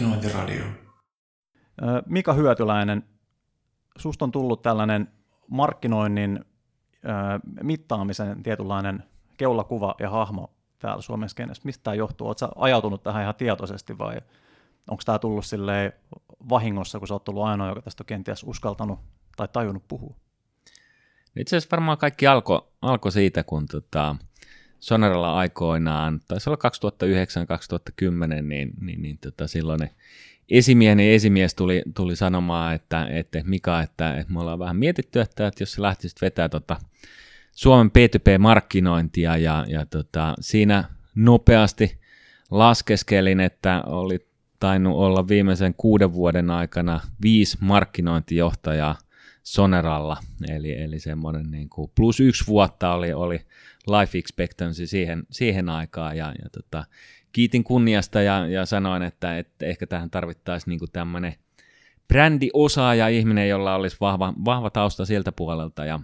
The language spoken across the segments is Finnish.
Markkinointiradio. Mika Hyötyläinen, susta on tullut tällainen markkinoinnin mittaamisen tietynlainen keulakuva ja hahmo täällä Suomen skenessä. Mistä tämä johtuu? Oletko ajautunut tähän ihan tietoisesti vai onko tämä tullut silleen vahingossa, kun sä oot tullut ainoa, joka tästä on kenties uskaltanut tai tajunnut puhua? Itse asiassa varmaan kaikki alkoi alko siitä, kun tota, Soneralla aikoinaan, taisi olla 2009-2010, niin, niin, niin tota, silloin esimiehen esimies tuli, tuli sanomaan, että, että Mika, että, että me ollaan vähän mietitty, että, että jos sä lähtisit vetää tota Suomen P2P-markkinointia ja, ja tota, siinä nopeasti laskeskelin, että oli tainnut olla viimeisen kuuden vuoden aikana viisi markkinointijohtajaa Soneralla, eli, eli semmoinen niin kuin plus yksi vuotta oli, oli life expectancy siihen, siihen aikaan, ja, ja tota, kiitin kunniasta ja, ja sanoin, että, että ehkä tähän tarvittaisiin niin tämmöinen brändiosaaja ihminen, jolla olisi vahva, vahva tausta sieltä puolelta, ja,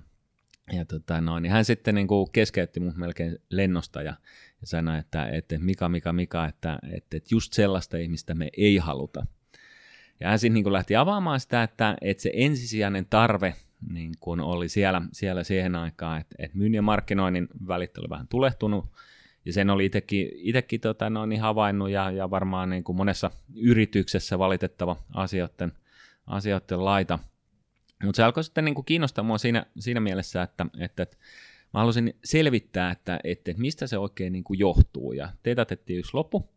ja tota, no, niin hän sitten niin keskeytti mut melkein lennosta ja, ja sanoi, että, että Mika, Mika, Mika, että, että, että just sellaista ihmistä me ei haluta. Ja hän sitten niin lähti avaamaan sitä, että, että se ensisijainen tarve niin kuin oli siellä, siellä siihen aikaan, että, että myynnin ja markkinoinnin välit oli vähän tulehtunut, ja sen oli itsekin, itsekin tota, no, niin havainnut, ja, ja varmaan niin kuin monessa yrityksessä valitettava asioiden, asioiden laita. Mutta se alkoi sitten niin kuin kiinnostaa mua siinä, siinä mielessä, että, että, että mä halusin selvittää, että, että, että mistä se oikein niin kuin johtuu, ja teitä yksi loppu,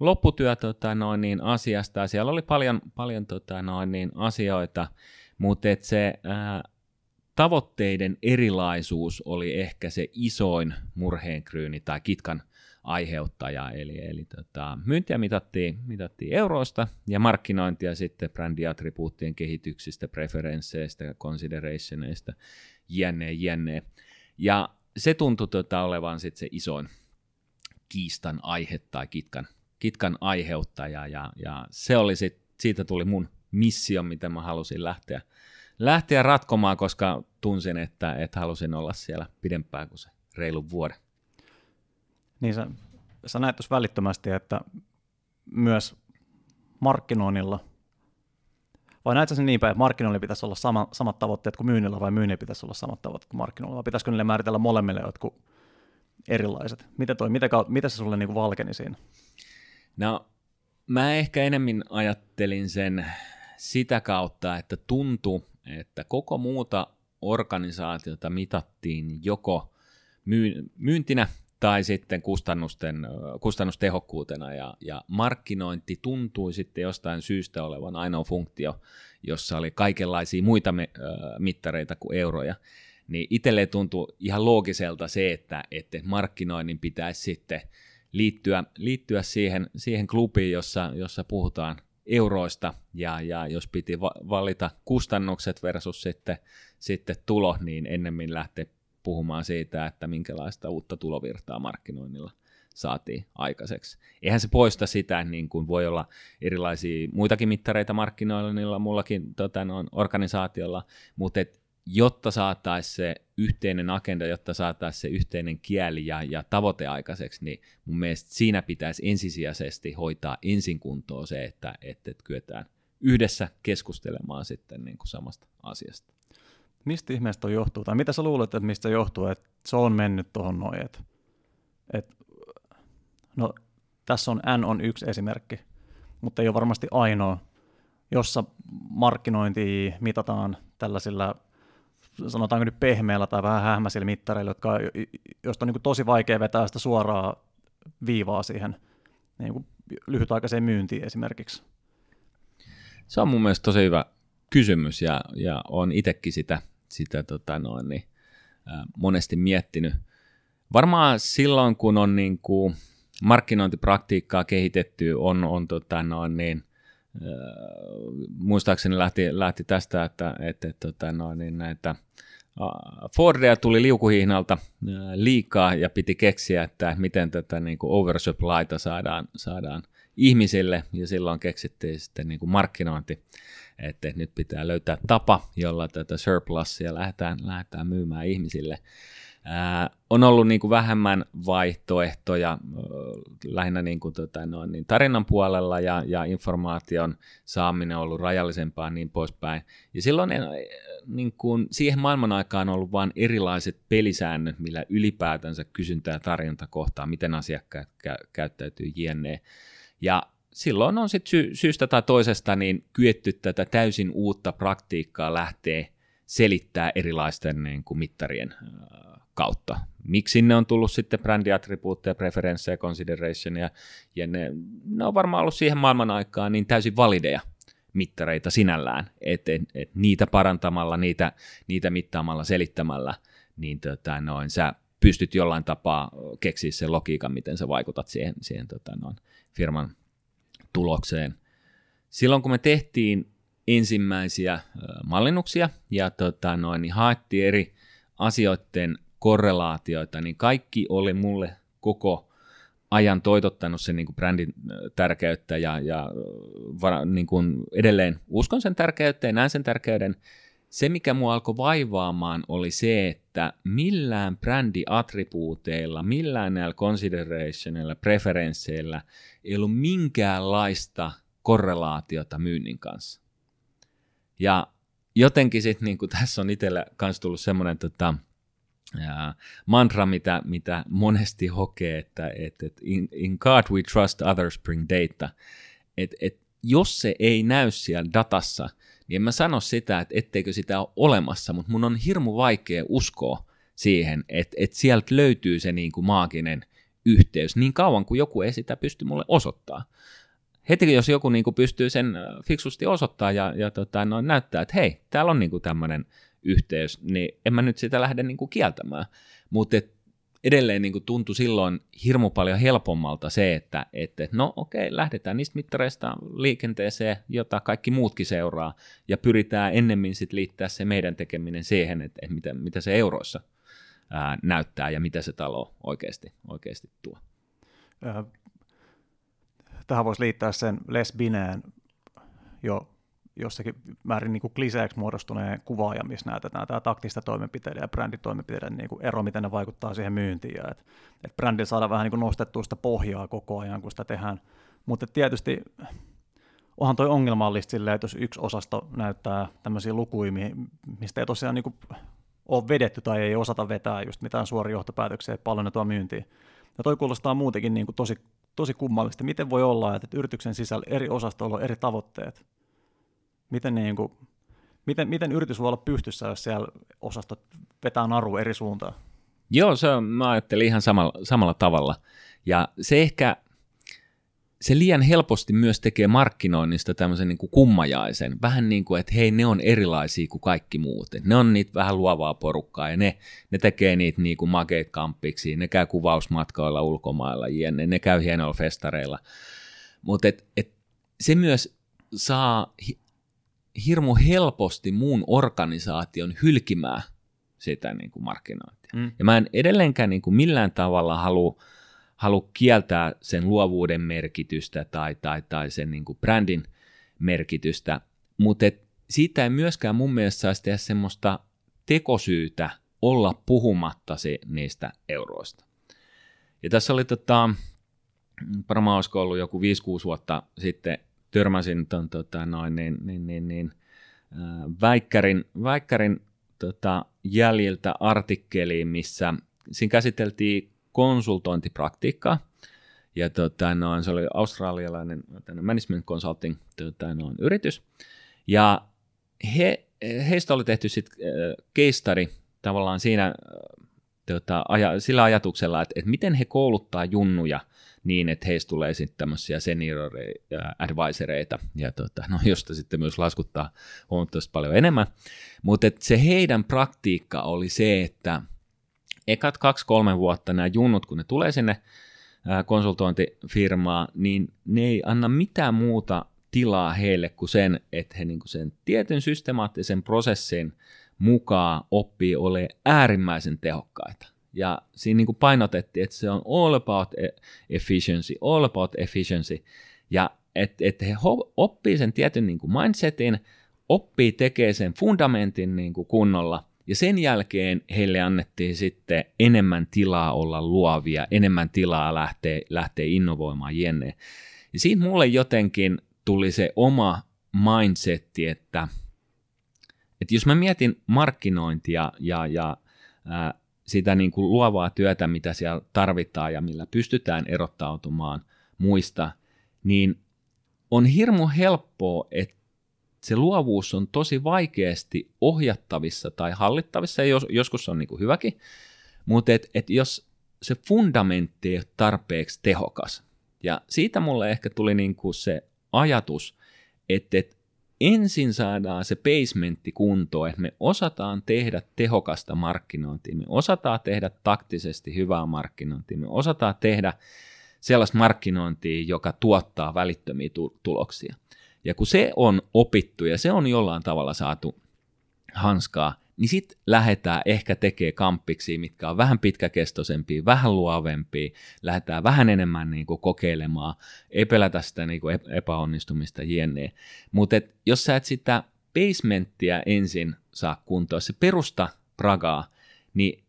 lopputyö tota, noin, niin, asiasta, ja siellä oli paljon, paljon tota, noin, niin, asioita, mutta se ää, tavoitteiden erilaisuus oli ehkä se isoin murheenkryyni tai kitkan aiheuttaja, eli, eli tota, myyntiä mitattiin, mitattiin euroista ja markkinointia sitten brändiattribuuttien kehityksistä, preferensseistä, considerationeista, jne, jne. Ja se tuntui tota, olevan sitten se isoin kiistan aihe tai kitkan kitkan aiheuttaja ja, ja se oli sit, siitä tuli mun missio, mitä mä halusin lähteä, lähteä ratkomaan, koska tunsin, että, että halusin olla siellä pidempään kuin se reilu vuoden. Niin sä, sä näet tuossa välittömästi, että myös markkinoinnilla, vai näetkö sen niin päin, että markkinoinnilla pitäisi olla sama, samat tavoitteet kuin myynnillä, vai myynnillä pitäisi olla samat tavoitteet kuin markkinoilla, vai pitäisikö niille määritellä molemmille jotkut erilaiset? Miten, toi, mitä, mitä se sulle niin valkeni siinä? No, mä ehkä enemmän ajattelin sen sitä kautta, että tuntui, että koko muuta organisaatiota mitattiin joko myyntinä tai sitten kustannusten, kustannustehokkuutena, ja, ja markkinointi tuntui sitten jostain syystä olevan ainoa funktio, jossa oli kaikenlaisia muita me, äh, mittareita kuin euroja, niin itselle tuntui ihan loogiselta se, että, että markkinoinnin pitäisi sitten liittyä, liittyä siihen, siihen klubiin, jossa, jossa puhutaan euroista, ja, ja jos piti va- valita kustannukset versus sitten, sitten tulo, niin ennemmin lähteä puhumaan siitä, että minkälaista uutta tulovirtaa markkinoinnilla saatiin aikaiseksi. Eihän se poista sitä, niin kuin voi olla erilaisia muitakin mittareita markkinoinnilla, mullakin tota, no, organisaatiolla, mutta et jotta saataisiin se yhteinen agenda, jotta saataisiin se yhteinen kieli ja, ja tavoite aikaiseksi, niin mun mielestä siinä pitäisi ensisijaisesti hoitaa ensin kuntoon se, että, että, kyetään yhdessä keskustelemaan sitten niin kuin samasta asiasta. Mistä ihmeestä on johtuu, tai mitä sä luulet, että mistä johtuu, että se on mennyt tuohon noin, että, että no tässä on N on yksi esimerkki, mutta ei ole varmasti ainoa, jossa markkinointi mitataan tällaisilla sanotaanko nyt pehmeällä tai vähän hähmäisillä mittareilla, jotka, josta on niin tosi vaikea vetää sitä suoraa viivaa siihen niin kuin lyhytaikaiseen myyntiin esimerkiksi? Se on mun mielestä tosi hyvä kysymys ja, ja on itsekin sitä, sitä tota noin, niin, ää, monesti miettinyt. Varmaan silloin, kun on niin kuin markkinointipraktiikkaa kehitetty, on, on tota noin, niin, muistaakseni lähti, lähti tästä, että, että, että tota, no, niin näitä Fordia tuli liukuhihnalta liikaa ja piti keksiä, että miten tätä niin kuin oversupplyta saadaan, saadaan ihmisille ja silloin keksittiin sitten niin kuin markkinointi, että nyt pitää löytää tapa, jolla tätä surplusia lähdetään, lähdetään myymään ihmisille. On ollut niin kuin vähemmän vaihtoehtoja lähinnä niin kuin, tota, noin, niin tarinan puolella ja, ja informaation saaminen on ollut rajallisempaa ja niin poispäin. Ja silloin niin kuin, siihen maailman aikaan on ollut vain erilaiset pelisäännöt, millä ylipäätänsä kysyntä ja tarjonta kohtaa, miten asiakkaat kä- käyttäytyy jne. Ja silloin on sitten sy- syystä tai toisesta niin kyetty tätä täysin uutta praktiikkaa lähtee selittää erilaisten niin kuin mittarien kautta. Miksi ne on tullut sitten brändiattribuutteja, preferenssejä, considerationia, ja ne, ne on varmaan ollut siihen maailman aikaan niin täysin valideja mittareita sinällään, että et, et niitä parantamalla, niitä, niitä mittaamalla, selittämällä, niin tota, noin, sä pystyt jollain tapaa keksiä sen logiikan, miten sä vaikutat siihen, siihen tota, noin, firman tulokseen. Silloin kun me tehtiin ensimmäisiä mallinnuksia ja tota, noin, niin haettiin eri asioiden korrelaatioita, niin kaikki oli mulle koko ajan toitottanut sen niin kuin brändin tärkeyttä ja, ja vara, niin kuin edelleen uskon sen tärkeyttä ja näen sen tärkeyden. Se, mikä mua alkoi vaivaamaan, oli se, että millään brändiattribuuteilla, millään näillä considerationilla, preferensseillä ei ollut minkäänlaista korrelaatiota myynnin kanssa. Ja jotenkin sitten niin tässä on itsellä myös tullut semmoinen tota, mantra, mitä, mitä monesti hokee, että että in, in God we trust, others bring data. Et, et, jos se ei näy siellä datassa, niin en mä sano sitä, että etteikö sitä ole olemassa, mutta mun on hirmu vaikea uskoa siihen, että, että sieltä löytyy se niin kuin maaginen yhteys niin kauan kuin joku ei sitä pysty mulle osoittaa. Heti jos joku niin kuin pystyy sen äh, fiksusti osoittaa ja, ja tota, no, näyttää, että hei, täällä on niin tämmöinen yhteys, niin en mä nyt sitä lähde niin kuin kieltämään. Mutta edelleen niin kuin tuntui silloin hirmu paljon helpommalta se, että, että no okei, lähdetään niistä mittareista liikenteeseen, jota kaikki muutkin seuraa, ja pyritään ennemmin sitten liittää se meidän tekeminen siihen, että, että mitä, mitä se euroissa ää, näyttää ja mitä se talo oikeasti, oikeasti tuo. Tähän voisi liittää sen Les jo jossakin määrin niin kuin kliseeksi muodostuneen kuvaaja, missä näytetään tämä taktista toimenpiteiden ja bränditoimenpiteiden niin kuin ero, miten ne vaikuttaa siihen myyntiin. Ja että et brändillä saada vähän niin kuin nostettua sitä pohjaa koko ajan, kun sitä tehdään. Mutta tietysti onhan toi ongelmallista silleen, että jos yksi osasto näyttää tämmöisiä lukuja, mistä ei tosiaan niin kuin ole vedetty tai ei osata vetää just mitään suoria johtopäätöksiä tuo myyntiin. Ja toi kuulostaa muutenkin niin kuin tosi, tosi kummallista. Miten voi olla, että yrityksen sisällä eri osastoilla on eri tavoitteet? Miten, niin kuin, miten, miten yritys voi olla pystyssä, jos siellä osastot vetää naru eri suuntaan? Joo, se on, mä ajattelin ihan samalla, samalla tavalla. Ja se ehkä, se liian helposti myös tekee markkinoinnista tämmöisen niin kuin kummajaisen. Vähän niin kuin, että hei, ne on erilaisia kuin kaikki muut. Ne on niitä vähän luovaa porukkaa ja ne, ne tekee niitä niin kuin makeet kamppiksi, ne käy kuvausmatkoilla ulkomailla, jne, ne käy hienoilla festareilla. Mutta et, et se myös saa hirmu helposti muun organisaation hylkimään sitä niin kuin markkinointia. Mm. Ja mä en edelleenkään niin kuin millään tavalla halua halu kieltää sen luovuuden merkitystä tai, tai, tai sen niin kuin brändin merkitystä, mutta et siitä ei myöskään mun mielestä saisi tehdä semmoista tekosyytä olla puhumatta se, niistä euroista. Ja tässä oli tota, varmaan olisiko ollut joku 5-6 vuotta sitten törmäsin ton, tota, noin, niin, niin, niin, niin, äh, Väikkärin, Väikkärin tota, jäljiltä artikkeliin, missä siinä käsiteltiin konsultointipraktiikkaa, ja tota, noin, se oli australialainen management consulting tota, noin, yritys, ja he, heistä oli tehty sitten äh, case tavallaan siinä äh, tota, aja, sillä ajatuksella, että, että miten he kouluttaa junnuja – niin, että heistä tulee sitten tämmöisiä senior advisoreita, ja tota, no, josta sitten myös laskuttaa huomattavasti paljon enemmän. Mutta se heidän praktiikka oli se, että ekat kaksi-kolme vuotta nämä junnut, kun ne tulee sinne konsultointifirmaa, niin ne ei anna mitään muuta tilaa heille kuin sen, että he niin kuin sen tietyn systemaattisen prosessin mukaan oppii ole äärimmäisen tehokkaita. Ja siinä niin kuin painotettiin, että se on all about e- efficiency, all about efficiency. Ja että et he oppii sen tietyn niin kuin mindsetin, oppii tekee sen fundamentin niin kuin kunnolla, Ja sen jälkeen heille annettiin sitten enemmän tilaa olla luovia, enemmän tilaa lähteä, lähteä innovoimaan jenne. Ja siitä mulle jotenkin tuli se oma mindsetti, että, että jos mä mietin markkinointia ja, ja ää, sitä niin kuin luovaa työtä, mitä siellä tarvitaan ja millä pystytään erottautumaan muista, niin on hirmu helppoa, että se luovuus on tosi vaikeasti ohjattavissa tai hallittavissa, ja jos, joskus se on niin kuin hyväkin, mutta et, et jos se fundamentti ei ole tarpeeksi tehokas, ja siitä mulle ehkä tuli niin kuin se ajatus, että, että ensin saadaan se basementti kuntoon, että me osataan tehdä tehokasta markkinointia, me osataan tehdä taktisesti hyvää markkinointia, me osataan tehdä sellaista markkinointia, joka tuottaa välittömiä tuloksia. Ja kun se on opittu ja se on jollain tavalla saatu hanskaa, niin sitten lähdetään ehkä tekemään kamppiksi, mitkä on vähän pitkäkestoisempia, vähän luovempia, lähdetään vähän enemmän niin kuin kokeilemaan, ei pelätä sitä niin kuin epäonnistumista jne. Mutta jos sä et sitä basementtia ensin saa kuntoon, se perusta pragaa, niin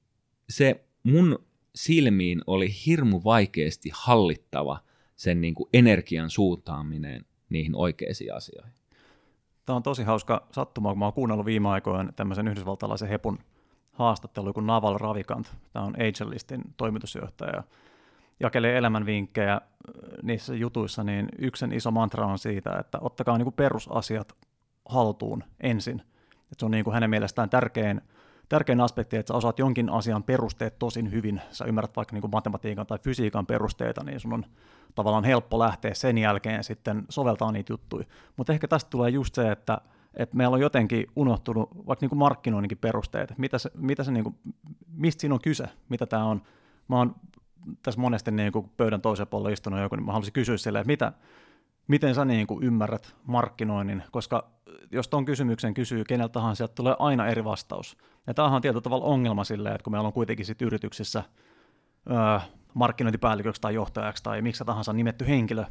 se mun silmiin oli hirmu vaikeasti hallittava sen niin kuin energian suuntaaminen niihin oikeisiin asioihin. Tämä on tosi hauska sattuma, kun mä oon kuunnellut viime aikoina tämmöisen yhdysvaltalaisen hepun haastattelu kuin Naval Ravikant. Tämä on Agellistin toimitusjohtaja ja jakelee elämänvinkkejä äh, niissä jutuissa, niin yksi iso mantra on siitä, että ottakaa niin kuin perusasiat haltuun ensin. Että se on niin kuin hänen mielestään tärkein tärkein aspekti, että sä osaat jonkin asian perusteet tosin hyvin, sä ymmärrät vaikka niin kuin matematiikan tai fysiikan perusteita, niin sun on tavallaan helppo lähteä sen jälkeen sitten soveltaa niitä juttuja. Mutta ehkä tästä tulee just se, että, että meillä on jotenkin unohtunut vaikka niin kuin markkinoinninkin perusteet, mitä se, mitä se niin kuin, mistä siinä on kyse, mitä tämä on. Mä oon tässä monesti niin kuin pöydän toisella puolella istunut joku, niin mä haluaisin kysyä silleen, että mitä, miten sä niin kuin ymmärrät markkinoinnin, koska jos tuon kysymyksen kysyy keneltä tahansa, sieltä tulee aina eri vastaus. Ja tämähän on tietyllä tavalla ongelma silleen, että kun meillä on kuitenkin sit yrityksissä öö, markkinointipäälliköksi tai johtajaksi tai miksi tahansa nimetty henkilö,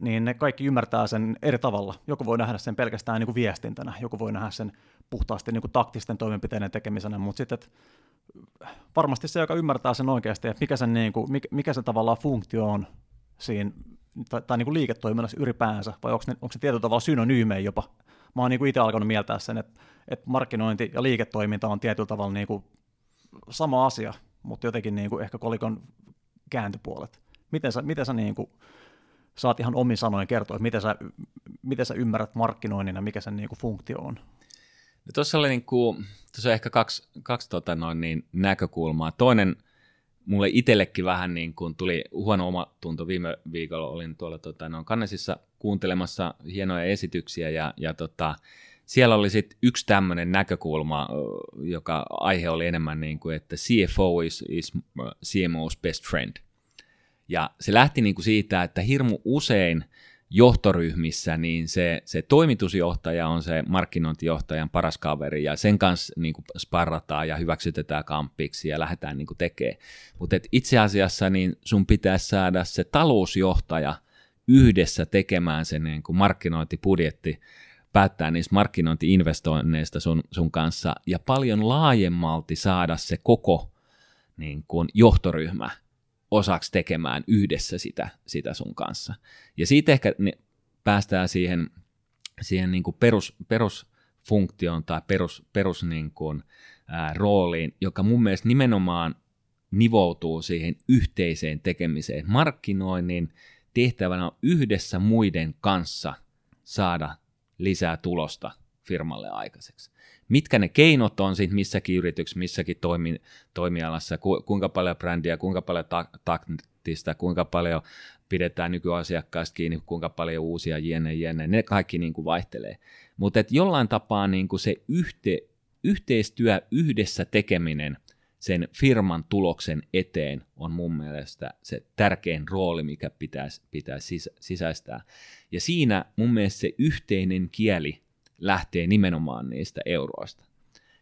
niin ne kaikki ymmärtää sen eri tavalla. Joku voi nähdä sen pelkästään niin kuin viestintänä, joku voi nähdä sen puhtaasti niin kuin taktisten toimenpiteiden tekemisenä, mutta sitten varmasti se, joka ymmärtää sen oikeasti, että mikä, niin kuin, mikä, mikä se tavallaan funktio on siinä tai, tai niin kuin liiketoiminnassa ylipäänsä, vai onko, ne, onko se tietyllä tavalla synonyymejä jopa? Mä oon niin itse alkanut mieltää sen, että, että markkinointi ja liiketoiminta on tietyllä tavalla niin kuin sama asia, mutta jotenkin niin kuin ehkä kolikon kääntöpuolet. Miten sä, miten sä niin kuin saat ihan omin sanoin kertoa, että miten sä, miten sä ymmärrät markkinoinnin ja mikä sen niin kuin funktio on? No tuossa oli niin kuin, tuossa ehkä kaksi, kaksi tota noin niin, näkökulmaa. Toinen mulle itsellekin vähän niin kuin tuli huono oma tunto viime viikolla, olin tuolla tota, noin Kannesissa kuuntelemassa hienoja esityksiä ja, ja tota, siellä oli sitten yksi tämmöinen näkökulma, joka aihe oli enemmän niin kuin, että CFO is, is CMO's best friend. Ja se lähti niin kuin siitä, että hirmu usein – johtoryhmissä, niin se, se toimitusjohtaja on se markkinointijohtajan paras kaveri ja sen kanssa niin kuin sparrataan ja hyväksytetään kampiksi ja lähdetään niin tekemään. Mutta itse asiassa niin sun pitäisi saada se talousjohtaja yhdessä tekemään se niin kuin markkinointibudjetti, päättää niistä markkinointiinvestoinneista sun, sun kanssa ja paljon laajemmalti saada se koko niin kuin johtoryhmä osaksi tekemään yhdessä sitä, sitä sun kanssa. Ja siitä ehkä ne, päästään siihen, siihen niin kuin perus, perusfunktioon tai perus, perus niin kuin, ää, rooliin, joka mun mielestä nimenomaan nivoutuu siihen yhteiseen tekemiseen. Markkinoinnin tehtävänä on yhdessä muiden kanssa saada lisää tulosta firmalle aikaiseksi mitkä ne keinot on sitten missäkin yrityksessä, missäkin toimi, toimialassa, ku, kuinka paljon brändiä, kuinka paljon ta- taktista, kuinka paljon pidetään nykyasiakkaista kiinni, kuinka paljon uusia jenne, jenne, ne kaikki niin kuin vaihtelee. Mutta jollain tapaa niin kuin se yhte, yhteistyö, yhdessä tekeminen sen firman tuloksen eteen on mun mielestä se tärkein rooli, mikä pitäisi, pitäisi sisäistää. Ja siinä mun mielestä se yhteinen kieli lähtee nimenomaan niistä euroista.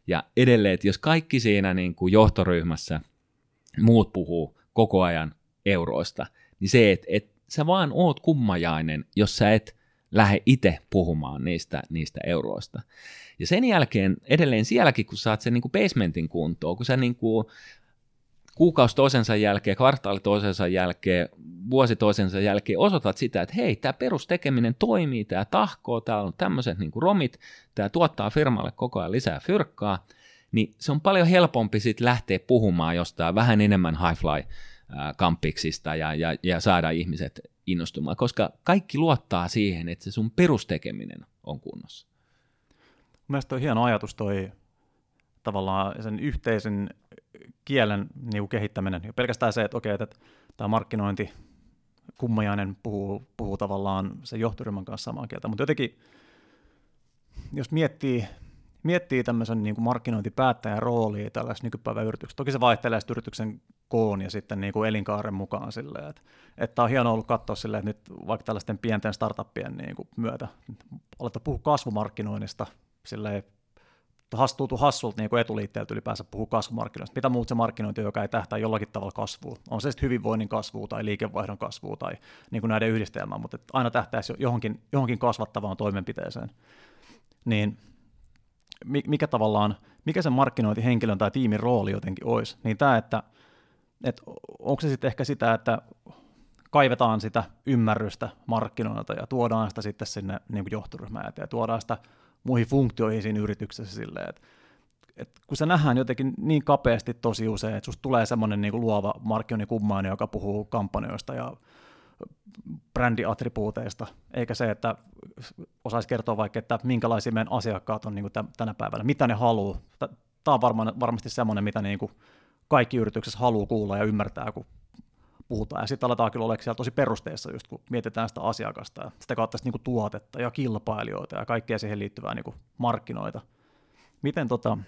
Ja edelleen, että jos kaikki siinä niin kuin johtoryhmässä muut puhuu koko ajan euroista, niin se, että, että sä vaan oot kummajainen, jos sä et lähde itse puhumaan niistä, niistä euroista. Ja sen jälkeen edelleen sielläkin, kun saat sen niin kuin basementin kuntoon, kun sä niin kuin kuukausi toisensa jälkeen, kvartaali toisensa jälkeen, vuosi toisensa jälkeen osoitat sitä, että hei, tämä perustekeminen toimii, tämä tahkoo, täällä on tämmöiset niin romit, tämä tuottaa firmalle koko ajan lisää fyrkkaa, niin se on paljon helpompi sitten lähteä puhumaan jostain vähän enemmän high fly kampiksista ja, ja, ja saada ihmiset innostumaan, koska kaikki luottaa siihen, että se sun perustekeminen on kunnossa. Mielestäni on hieno ajatus toi tavallaan sen yhteisen kielen niin kehittäminen. Ja pelkästään se, että okei, että tämä markkinointi, kummajainen puhuu, puhuu tavallaan sen johtoryhmän kanssa samaa kieltä, mutta jotenkin, jos miettii, miettii tämmöisen niin kuin markkinointipäättäjän roolia tällaisessa nykypäivän yrityksessä, toki se vaihtelee yrityksen koon ja sitten niin kuin elinkaaren mukaan silleen, että, että on hienoa ollut katsoa silleen, että nyt vaikka tällaisten pienten startuppien niin kuin myötä aletaan puhua kasvumarkkinoinnista silleen tuntuu hassulta niin etuliitteeltä ylipäänsä puhua kasvumarkkinoista. Mitä muut se markkinointi, joka ei tähtää jollakin tavalla kasvuun? On se sitten hyvinvoinnin kasvua tai liikevaihdon kasvua tai niin kuin näiden yhdistelmää, mutta aina tähtäisi johonkin, johonkin kasvattavaan toimenpiteeseen. Niin mikä tavallaan, mikä se markkinointihenkilön tai tiimin rooli jotenkin olisi, niin tämä, että, että onko se sitten ehkä sitä, että kaivetaan sitä ymmärrystä markkinoilta ja tuodaan sitä sitten sinne niin johtoryhmään ja tuodaan sitä muihin funktioihin siinä yrityksessä silleen, että et kun se nähdään jotenkin niin kapeasti tosi usein, että susta tulee semmoinen niin luova markkinoinnin joka puhuu kampanjoista ja brändiattribuuteista, eikä se, että osaisi kertoa vaikka, että minkälaisia meidän asiakkaat on niin kuin tänä päivänä, mitä ne haluaa. Tämä on varmaan, varmasti semmoinen, mitä niin kuin kaikki yrityksessä haluaa kuulla ja ymmärtää, kun puhutaan. Ja sitten aletaan kyllä olemaan siellä tosi perusteessa, just kun mietitään sitä asiakasta ja sitä kautta sitä niin tuotetta ja kilpailijoita ja kaikkea siihen liittyvää niin markkinoita. Miten tota,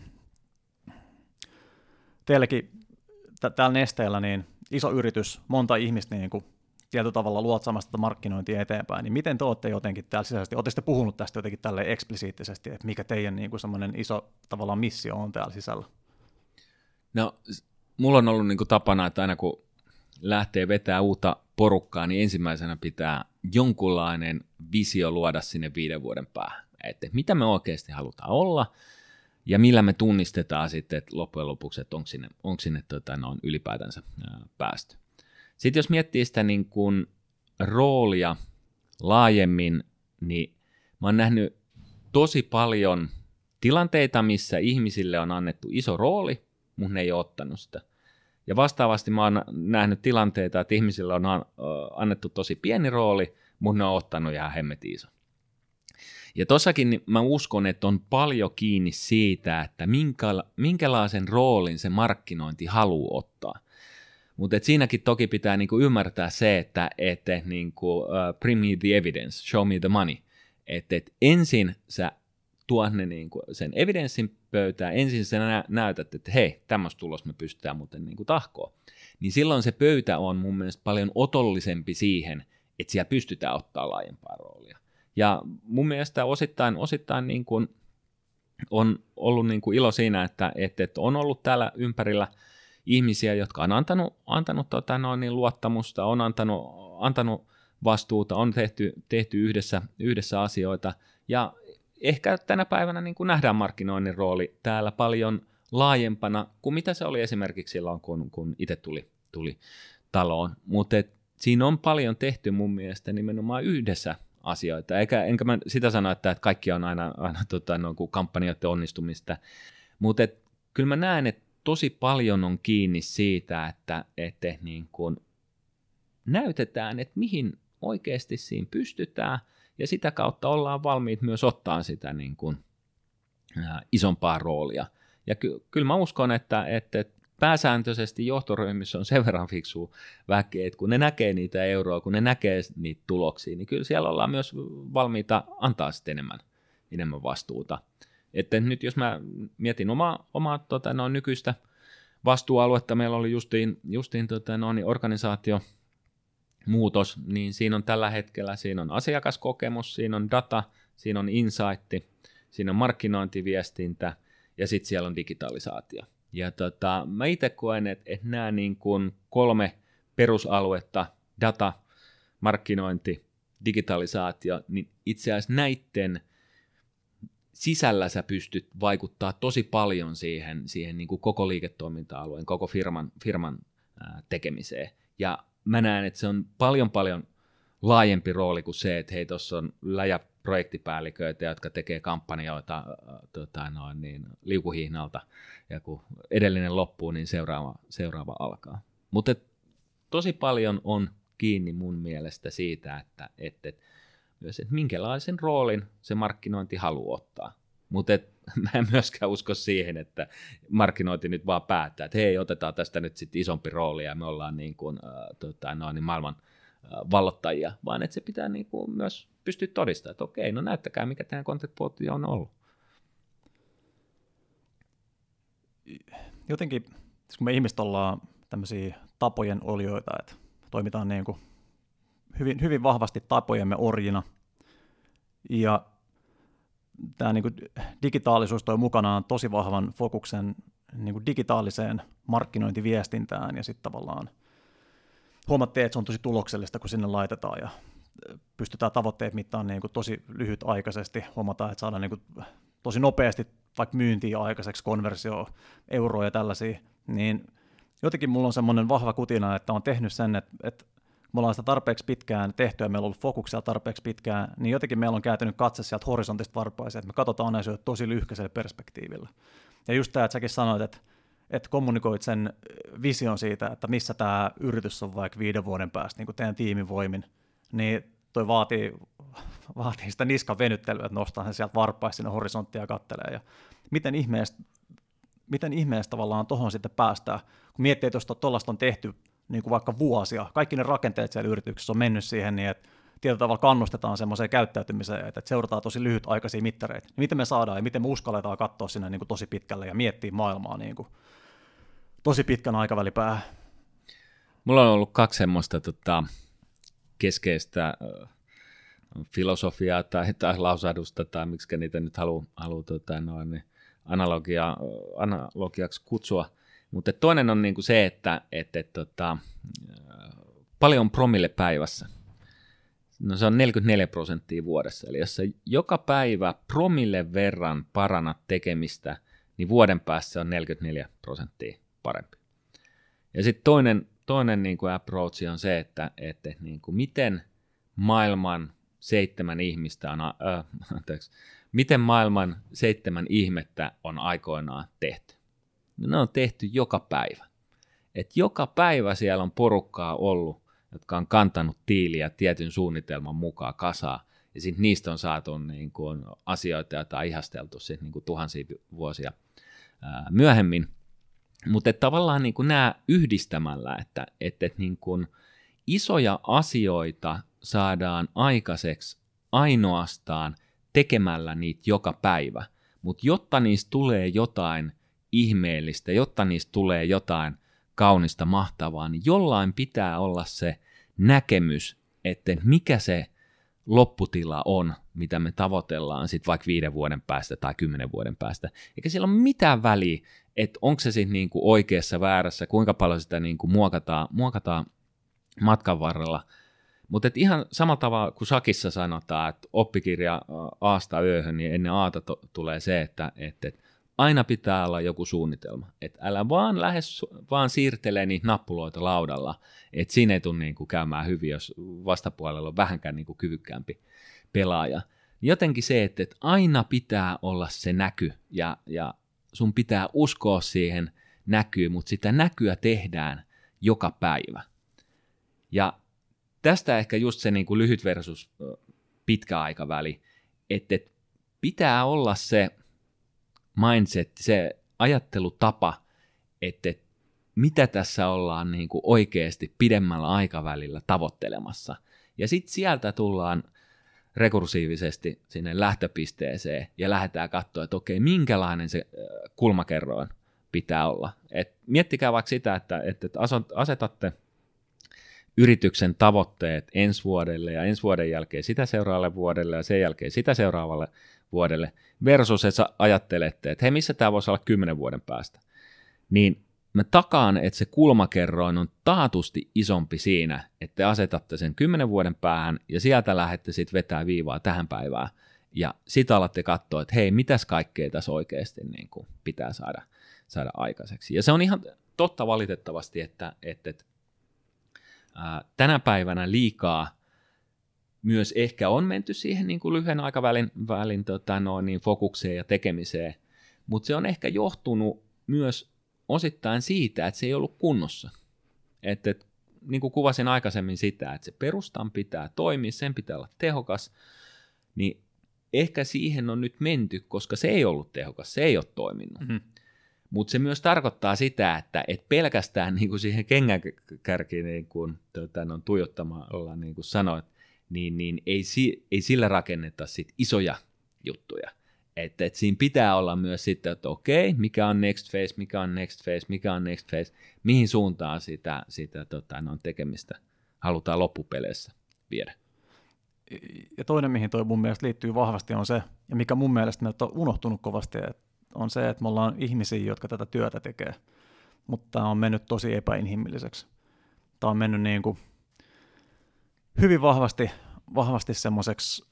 teilläkin t- täällä Nesteellä niin iso yritys, monta ihmistä niin kuin tietyllä tavalla luotsaamassa tätä markkinointia eteenpäin, niin miten te olette jotenkin täällä sisäisesti, olette puhunut tästä jotenkin tälle eksplisiittisesti, että mikä teidän niin kuin semmoinen iso tavallaan missio on täällä sisällä? No, mulla on ollut niin kuin tapana, että aina kun lähtee vetää uutta porukkaa, niin ensimmäisenä pitää jonkunlainen visio luoda sinne viiden vuoden päähän. Että mitä me oikeasti halutaan olla, ja millä me tunnistetaan sitten että loppujen lopuksi, että onko sinne, onko sinne tota, noin ylipäätänsä ää, päästy. Sitten jos miettii sitä niin kuin roolia laajemmin, niin mä oon nähnyt tosi paljon tilanteita, missä ihmisille on annettu iso rooli, mutta ne ei ole ottanut sitä – ja vastaavasti mä oon nähnyt tilanteita, että ihmisillä on annettu tosi pieni rooli, mutta ne on ottanut ihan hemmetin iso. Ja tossakin mä uskon, että on paljon kiinni siitä, että minkäla- minkälaisen roolin se markkinointi haluaa ottaa. Mutta siinäkin toki pitää niinku ymmärtää se, että et, niinku, uh, bring me the evidence, show me the money. Että et ensin sä tuot ne niinku sen evidenssin pöytään, ensin sä nä- näytät, että hei, tämmöistä tulos me pystytään muuten niin kuin tahkoon, niin silloin se pöytä on mun mielestä paljon otollisempi siihen, että siellä pystytään ottaa laajempaa roolia. Ja mun mielestä osittain, osittain niin kuin on ollut niin kuin ilo siinä, että, että, että on ollut täällä ympärillä ihmisiä, jotka on antanut, antanut tota noin, niin luottamusta, on antanut, antanut vastuuta, on tehty, tehty yhdessä, yhdessä asioita, ja ehkä tänä päivänä niin kuin nähdään markkinoinnin rooli täällä paljon laajempana kuin mitä se oli esimerkiksi silloin, kun, kun itse tuli, tuli taloon. Mutta siinä on paljon tehty mun mielestä nimenomaan yhdessä asioita, eikä enkä mä sitä sano, että, että kaikki on aina, aina tota, no, kampanjoiden onnistumista, mutta kyllä mä näen, että tosi paljon on kiinni siitä, että, että niin kuin näytetään, että mihin oikeasti siinä pystytään – ja sitä kautta ollaan valmiit myös ottaa sitä niin kuin, ää, isompaa roolia. Ja ky- kyllä mä uskon, että, että pääsääntöisesti johtoryhmissä on sen verran fiksu väkeä, että kun ne näkee niitä euroa, kun ne näkee niitä tuloksia, niin kyllä siellä ollaan myös valmiita antaa sitten enemmän, enemmän vastuuta. Että nyt jos mä mietin omaa, omaa tota, no, nykyistä vastuualuetta, meillä oli justiin, justiin tota, no, niin organisaatio muutos, niin siinä on tällä hetkellä, siinä on asiakaskokemus, siinä on data, siinä on insight, siinä on markkinointiviestintä ja sitten siellä on digitalisaatio. Ja tota, mä itse koen, että, että nämä niin kuin kolme perusaluetta, data, markkinointi digitalisaatio, niin itse asiassa näiden sisällä sä pystyt vaikuttaa tosi paljon siihen, siihen niin kuin koko liiketoiminta-alueen, koko firman, firman ää, tekemiseen. Ja mä näen, että se on paljon paljon laajempi rooli kuin se, että hei, tuossa on läjä projektipäälliköitä, jotka tekee kampanjoita äh, tota noin, niin, liukuhihnalta, ja kun edellinen loppuu, niin seuraava, seuraava alkaa. Mutta tosi paljon on kiinni mun mielestä siitä, että, että, että myös, että minkälaisen roolin se markkinointi haluaa ottaa. Mutta mä en myöskään usko siihen, että markkinointi nyt vaan päättää, että hei, otetaan tästä nyt sitten isompi rooli ja me ollaan niin kuin, äh, tota, no, niin maailman äh, vallottajia, vaan että se pitää niin kuin myös pystyä todistamaan, että okei, no näyttäkää, mikä tämä content on ollut. Jotenkin, kun me ihmiset ollaan tämmöisiä tapojen olioita, että toimitaan niin kuin hyvin, hyvin vahvasti tapojemme orjina, ja tämä niin digitaalisuus toi mukanaan tosi vahvan fokuksen niin kuin digitaaliseen markkinointiviestintään, ja sitten tavallaan huomattiin, että se on tosi tuloksellista, kun sinne laitetaan, ja pystytään tavoitteet mittaamaan niin kuin tosi lyhytaikaisesti, huomataan, että saadaan niin kuin tosi nopeasti vaikka myyntiä aikaiseksi, konversio, euroja ja tällaisia, niin jotenkin mulla on semmoinen vahva kutina, että on tehnyt sen, että, että me ollaan sitä tarpeeksi pitkään tehty ja meillä on ollut fokuksia tarpeeksi pitkään, niin jotenkin meillä on kääntynyt katse sieltä horisontista varpaiseen, että me katsotaan asioita tosi lyhkäisellä perspektiivillä. Ja just tämä, että säkin sanoit, että, että kommunikoit sen vision siitä, että missä tämä yritys on vaikka viiden vuoden päästä niin kuin teidän tiimin voimin, niin toi vaatii, vaatii sitä niskan venyttelyä, että nostaa sen sieltä varpaista sinne horisonttia ja kattelee. Ja miten ihmeestä, miten ihmeestä tavallaan tuohon sitten päästään, kun miettii, että jos tuollaista on tehty niin kuin vaikka vuosia, kaikki ne rakenteet siellä yrityksessä on mennyt siihen niin, että tietyllä tavalla kannustetaan semmoiseen käyttäytymiseen, että seurataan tosi lyhytaikaisia mittareita. Miten me saadaan ja miten me uskalletaan katsoa sinne niin kuin tosi pitkälle ja miettiä maailmaa niin kuin tosi pitkän aikavälin päähän? Mulla on ollut kaksi semmoista tota, keskeistä filosofiaa tai, tai lausahdusta tai miksi niitä nyt haluaa halu, tota, noin, niin analogia, analogiaksi kutsua. Mutta toinen on niinku se, että et, et, tota, paljon promille päivässä. No se on 44 prosenttia vuodessa. Eli jos sä joka päivä promille verran parannat tekemistä, niin vuoden päässä on 44 prosenttia parempi. Ja sitten toinen toinen niin kuin approach on se, että, että niin kuin miten maailman seitsemän ihmistä on, äh, anteeksi, miten maailman seitsemän ihmettä on aikoinaan tehty. Ne on tehty joka päivä. Et joka päivä siellä on porukkaa ollut, jotka on kantanut tiiliä tietyn suunnitelman mukaan kasaa, ja sitten niistä on saatu niin kuin asioita, joita on ihasteltu sit niin kuin tuhansia vuosia ää, myöhemmin. Mutta tavallaan niin kuin nämä yhdistämällä, että, että, että niin kuin isoja asioita saadaan aikaiseksi ainoastaan tekemällä niitä joka päivä. Mutta jotta niistä tulee jotain ihmeellistä, jotta niistä tulee jotain kaunista, mahtavaa, niin jollain pitää olla se näkemys, että mikä se lopputila on, mitä me tavoitellaan sitten vaikka viiden vuoden päästä tai kymmenen vuoden päästä. Eikä sillä ole mitään väliä, että onko se sitten niinku oikeassa väärässä, kuinka paljon sitä niinku muokataan, muokataan matkan varrella. Mutta ihan samalla tavalla kuin Sakissa sanotaan, että oppikirja aasta yöhön, niin ennen aata to- tulee se, että, että, että aina pitää olla joku suunnitelma. Että älä vaan lähes vaan siirtele niitä nappuloita laudalla, että siinä ei tule niinku käymään hyvin, jos vastapuolella on vähänkään niinku kyvykkäämpi pelaaja. Jotenkin se, että, että aina pitää olla se näky ja, ja sun pitää uskoa siihen näkyy, mutta sitä näkyä tehdään joka päivä. Ja tästä ehkä just se niin lyhyt versus pitkä aikaväli, että pitää olla se mindset, se ajattelutapa, että mitä tässä ollaan niin kuin oikeasti pidemmällä aikavälillä tavoittelemassa. Ja sitten sieltä tullaan rekursiivisesti sinne lähtöpisteeseen ja lähdetään katsoa, että okei, minkälainen se kulmakerroin pitää olla. Et miettikää vaikka sitä, että, että asetatte yrityksen tavoitteet ensi vuodelle ja ensi vuoden jälkeen sitä seuraavalle vuodelle ja sen jälkeen sitä seuraavalle vuodelle versus että ajattelette, että hei, missä tämä voisi olla kymmenen vuoden päästä. Niin mä takaan, että se kulmakerroin on taatusti isompi siinä, että te asetatte sen kymmenen vuoden päähän ja sieltä lähdette sitten vetää viivaa tähän päivään. Ja sitä alatte katsoa, että hei, mitäs kaikkea tässä oikeasti niin kuin pitää saada, saada aikaiseksi. Ja se on ihan totta valitettavasti, että, että, että ää, tänä päivänä liikaa myös ehkä on menty siihen niin kuin lyhyen aikavälin välin, tota, no, niin fokukseen ja tekemiseen, mutta se on ehkä johtunut myös osittain siitä, että se ei ollut kunnossa. Että, että niin kuin kuvasin aikaisemmin sitä, että se perustan pitää toimia, sen pitää olla tehokas, niin ehkä siihen on nyt menty, koska se ei ollut tehokas, se ei ole toiminut. Mm-hmm. Mutta se myös tarkoittaa sitä, että et pelkästään niin kuin siihen kengänkärkiin niin kuin, tuota, no, tuijottamalla, niin kuin sanoit, niin, niin ei, ei sillä rakenneta sit isoja juttuja. Että et siinä pitää olla myös sitten, että okei, mikä on next phase, mikä on next phase, mikä on next phase, mihin suuntaan sitä, sitä tota, no, tekemistä halutaan loppupeleissä viedä. Ja toinen, mihin toi mun mielestä liittyy vahvasti, on se, ja mikä mun mielestä meiltä on unohtunut kovasti, on se, että me ollaan ihmisiä, jotka tätä työtä tekee. Mutta tämä on mennyt tosi epäinhimilliseksi. Tämä on mennyt niin kuin hyvin vahvasti, vahvasti semmoiseksi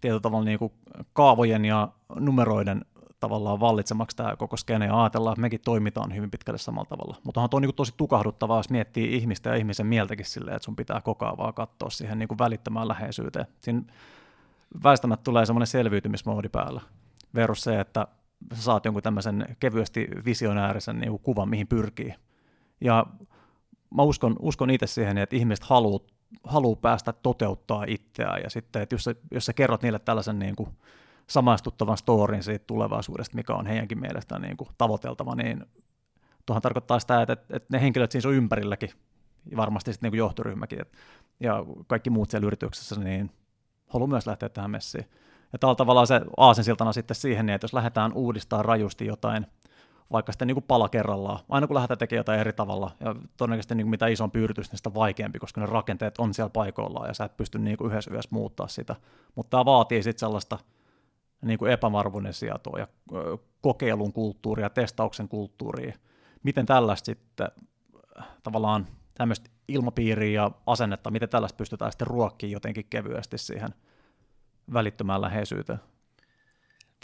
tietyllä tavalla niin kuin kaavojen ja numeroiden tavallaan vallitsemaksi tämä koko skene ja ajatellaan, että mekin toimitaan hyvin pitkälle samalla tavalla. Mutta on tuo niin kuin tosi tukahduttavaa, jos miettii ihmistä ja ihmisen mieltäkin silleen, että sun pitää koko ajan vaan katsoa siihen niin kuin välittömään läheisyyteen. Siinä väistämättä tulee semmoinen selviytymismoodi päällä. Verus se, että sä saat jonkun tämmöisen kevyesti visionäärisen niin kuin kuvan, mihin pyrkii. Ja mä uskon, uskon itse siihen, että ihmiset haluaa haluaa päästä toteuttaa itseään ja sitten, että jos sä, jos sä kerrot niille tällaisen niin kuin samaistuttavan storin siitä tulevaisuudesta, mikä on heidänkin mielestään niin kuin tavoiteltava, niin tuohan tarkoittaa sitä, että, että ne henkilöt siinä on ympärilläkin, ja varmasti sitten niin kuin johtoryhmäkin, että, ja kaikki muut siellä yrityksessä, niin haluaa myös lähteä tähän messiin. Ja tällä tavalla se aasensiltana sitten siihen, niin että jos lähdetään uudistamaan rajusti jotain vaikka sitten niin kuin pala kerrallaan. Aina kun lähdetään tekemään jotain eri tavalla, ja todennäköisesti niin kuin mitä isompi yritys, niin sitä vaikeampi, koska ne rakenteet on siellä paikoillaan, ja sä et pysty niin kuin yhdessä yössä muuttaa sitä. Mutta tämä vaatii sitten sellaista niin kuin epävarmuuden sietoa ja kokeilun kulttuuria, testauksen kulttuuria. Miten tällaista sitten tavallaan tämmöistä ilmapiiriä ja asennetta, miten tällaista pystytään sitten ruokkiin jotenkin kevyesti siihen välittömään läheisyyteen?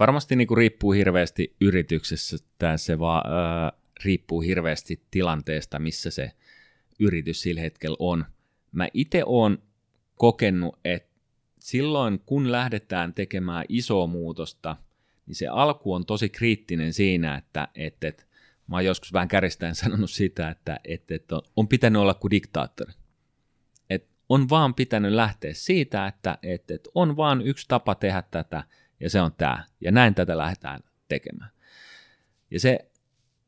Varmasti niin kuin riippuu hirveästi yrityksessä, se vaan äh, riippuu hirveästi tilanteesta, missä se yritys sillä hetkellä on. Mä itse olen kokenut, että silloin kun lähdetään tekemään isoa muutosta, niin se alku on tosi kriittinen siinä, että, että, että mä oon joskus vähän kärjistäen sanonut sitä, että, että, että on pitänyt olla kuin diktaattori. Et on vaan pitänyt lähteä siitä, että, että, että on vaan yksi tapa tehdä tätä, ja se on tämä. Ja näin tätä lähdetään tekemään. Ja se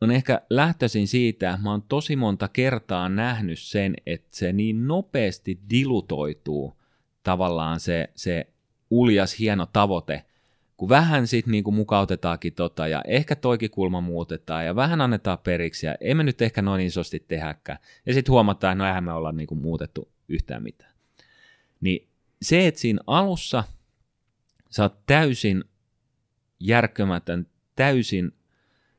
on ehkä lähtöisin siitä, mä oon tosi monta kertaa nähnyt sen, että se niin nopeasti dilutoituu tavallaan se, se uljas hieno tavoite, kun vähän sitten niinku mukautetaankin tota, ja ehkä toikin kulma muutetaan, ja vähän annetaan periksi, ja emme nyt ehkä noin isosti tehäkään, ja sitten huomataan, että no eihän me olla niinku muutettu yhtään mitään. Niin se, että siinä alussa – sä oot täysin järkkömätön, täysin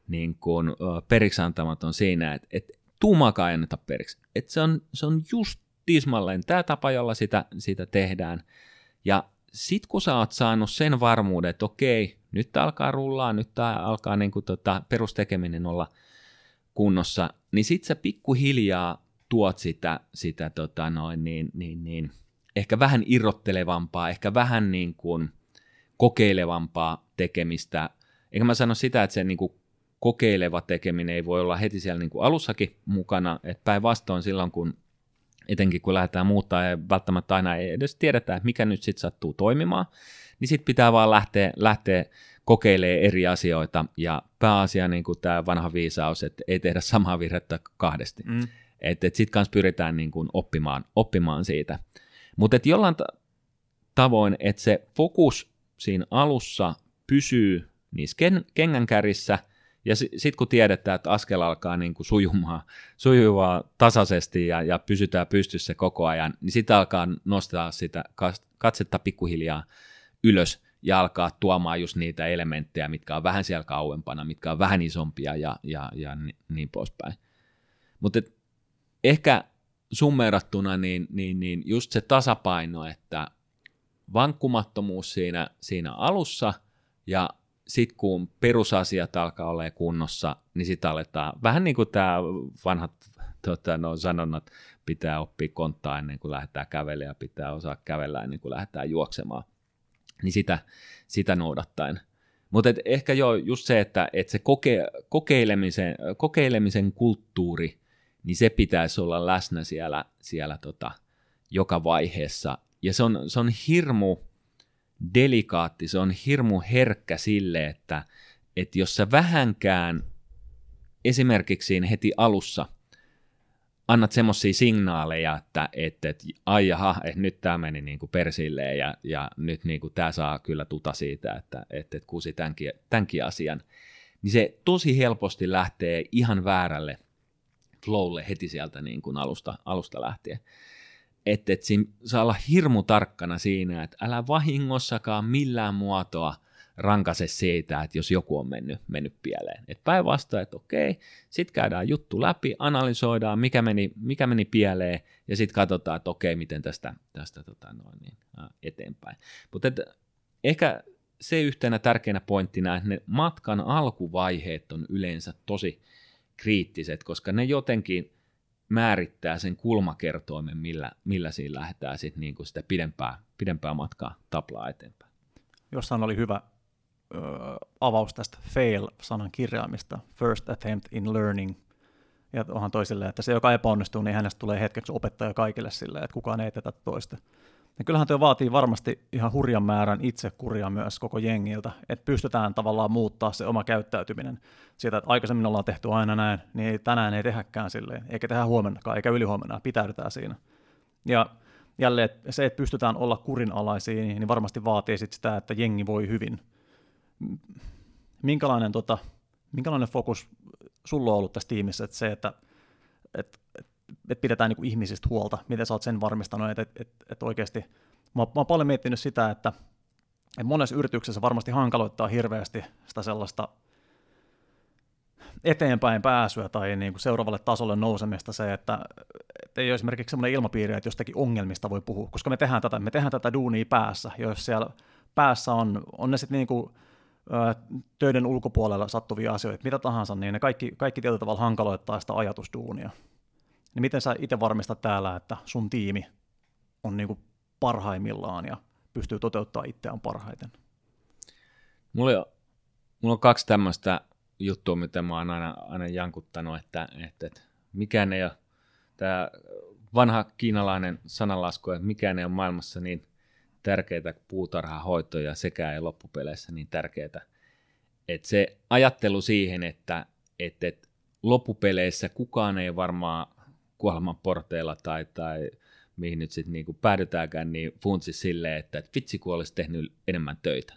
niin kuin, periksi antamaton siinä, että, että tuumakaan ei anneta periksi. Että se, on, se on just tismalleen tämä tapa, jolla sitä, sitä tehdään. Ja sit kun sä oot saanut sen varmuuden, että okei, nyt alkaa rullaa, nyt tää alkaa niin kuin, tota, perustekeminen olla kunnossa, niin sit sä pikkuhiljaa tuot sitä, sitä tota, noin, niin, niin, niin, ehkä vähän irrottelevampaa, ehkä vähän niin kuin – kokeilevampaa tekemistä. Eikä mä sano sitä, että se niin kuin kokeileva tekeminen ei voi olla heti siellä niin kuin alussakin mukana, että päinvastoin silloin, kun etenkin kun lähdetään muuttaa ja välttämättä aina ei edes tiedetä, että mikä nyt sitten sattuu toimimaan, niin sitten pitää vaan lähteä, lähteä kokeilemaan eri asioita ja pääasia niin kuin tämä vanha viisaus, että ei tehdä samaa virhettä kahdesti. Mm. Että et sitten kanssa pyritään niin kuin oppimaan, oppimaan siitä. Mutta jollain tavoin, että se fokus siinä alussa pysyy niissä ken- kengänkärjissä, ja sitten kun tiedetään, että askel alkaa niin kuin sujumaan, sujuvaa tasaisesti ja, ja pysytään pystyssä koko ajan, niin sitten alkaa nostaa sitä katsetta pikkuhiljaa ylös ja alkaa tuomaan just niitä elementtejä, mitkä on vähän siellä kauempana, mitkä on vähän isompia ja, ja, ja niin, niin poispäin. Mutta ehkä summerattuna niin, niin, niin just se tasapaino, että vankkumattomuus siinä, siinä alussa ja sitten kun perusasiat alkaa olla kunnossa, niin sitten aletaan, vähän niin kuin tämä vanhat tota, no, sanonnat, pitää oppia konttaa ennen kuin lähdetään kävelemään ja pitää osaa kävellä ennen kuin lähdetään juoksemaan, niin sitä, sitä noudattaen. Mutta ehkä jo just se, että, että se koke, kokeilemisen, kokeilemisen kulttuuri, niin se pitäisi olla läsnä siellä, siellä tota, joka vaiheessa. Ja se on, se on hirmu delikaatti, se on hirmu herkkä sille, että, että jos sä vähänkään esimerkiksi heti alussa – annat semmoisia signaaleja, että, että, että ai jaha, että nyt tämä meni niin kuin persilleen ja, ja nyt niin kuin tämä saa kyllä tuta siitä, että, että, että kusi tämänkin, tämänkin asian, niin se tosi helposti lähtee ihan väärälle flowlle heti sieltä niin kuin alusta, alusta lähtien. Että, siinä saa olla hirmu tarkkana siinä, että älä vahingossakaan millään muotoa – rankase siitä, että jos joku on mennyt, mennyt pieleen. Et päinvastoin, että okei, sitten käydään juttu läpi, analysoidaan, mikä meni, mikä meni pieleen, ja sitten katsotaan, että okei, miten tästä, tästä tota noin, niin, eteenpäin. Mutta ehkä se yhtenä tärkeänä pointtina, että ne matkan alkuvaiheet on yleensä tosi kriittiset, koska ne jotenkin määrittää sen kulmakertoimen, millä, millä siinä lähdetään sit niinku sitä pidempää, pidempää matkaa taplaa eteenpäin. Jossain oli hyvä avaus tästä fail-sanan kirjaamista, first attempt in learning, ja onhan toisille, että se, joka epäonnistuu, niin hänestä tulee hetkeksi opettaja kaikille silleen, että kukaan ei tätä toista. Ja kyllähän tuo vaatii varmasti ihan hurjan määrän itsekuria myös koko jengiltä, että pystytään tavallaan muuttaa se oma käyttäytyminen. Siitä, että aikaisemmin ollaan tehty aina näin, niin tänään ei tehäkään silleen, eikä tehdä huomennakaan, eikä ylihuomenna, pitäydytään siinä. Ja jälleen että se, että pystytään olla kurinalaisia, niin varmasti vaatii sit sitä, että jengi voi hyvin minkälainen, tota, minkälainen fokus sulla on ollut tässä tiimissä, että se, että et, et, et pidetään niin ihmisistä huolta, miten sä oot sen varmistanut, että et, et, et oikeasti, mä, mä oon paljon miettinyt sitä, että et monessa yrityksessä varmasti hankaloittaa hirveästi sitä sellaista eteenpäin pääsyä tai niin kuin seuraavalle tasolle nousemista se, että, että ei ole esimerkiksi sellainen ilmapiiri, että jostakin ongelmista voi puhua, koska me tehdään tätä, me tehdään tätä duunia päässä, jos siellä päässä on, on ne sitten niin kuin töiden ulkopuolella sattuvia asioita, mitä tahansa, niin ne kaikki, kaikki tietyllä tavalla hankaloittaa sitä ajatusduunia. Niin miten sä itse varmistat täällä, että sun tiimi on niin kuin parhaimmillaan ja pystyy toteuttamaan itseään parhaiten? Mulla on, mulla on kaksi tämmöistä juttua, mitä mä oon aina, aina jankuttanut, että, että, että mikään ei ole, tämä vanha kiinalainen sananlasku, että mikään ei ole maailmassa niin tärkeää puutarhahoito ja sekä ei loppupeleissä niin tärkeää. Että se ajattelu siihen, että, että, että loppupeleissä kukaan ei varmaan kuoleman porteilla tai, tai mihin nyt sitten niinku päädytäänkään, niin funtsi silleen, että, että vitsi kun olisi tehnyt enemmän töitä.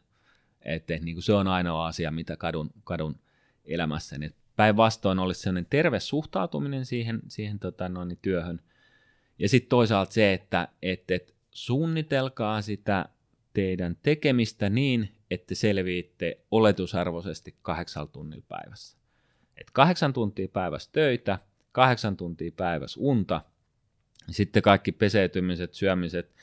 Että niinku se on ainoa asia, mitä kadun, kadun elämässä. Päinvastoin olisi sellainen terve suhtautuminen siihen, siihen tota noin, työhön. Ja sitten toisaalta se, että et, et suunnitelkaa sitä teidän tekemistä niin, että selviitte oletusarvoisesti kahdeksan tunnilla päivässä. Et kahdeksan tuntia päivässä töitä, kahdeksan tuntia päivässä unta, sitten kaikki peseytymiset, syömiset,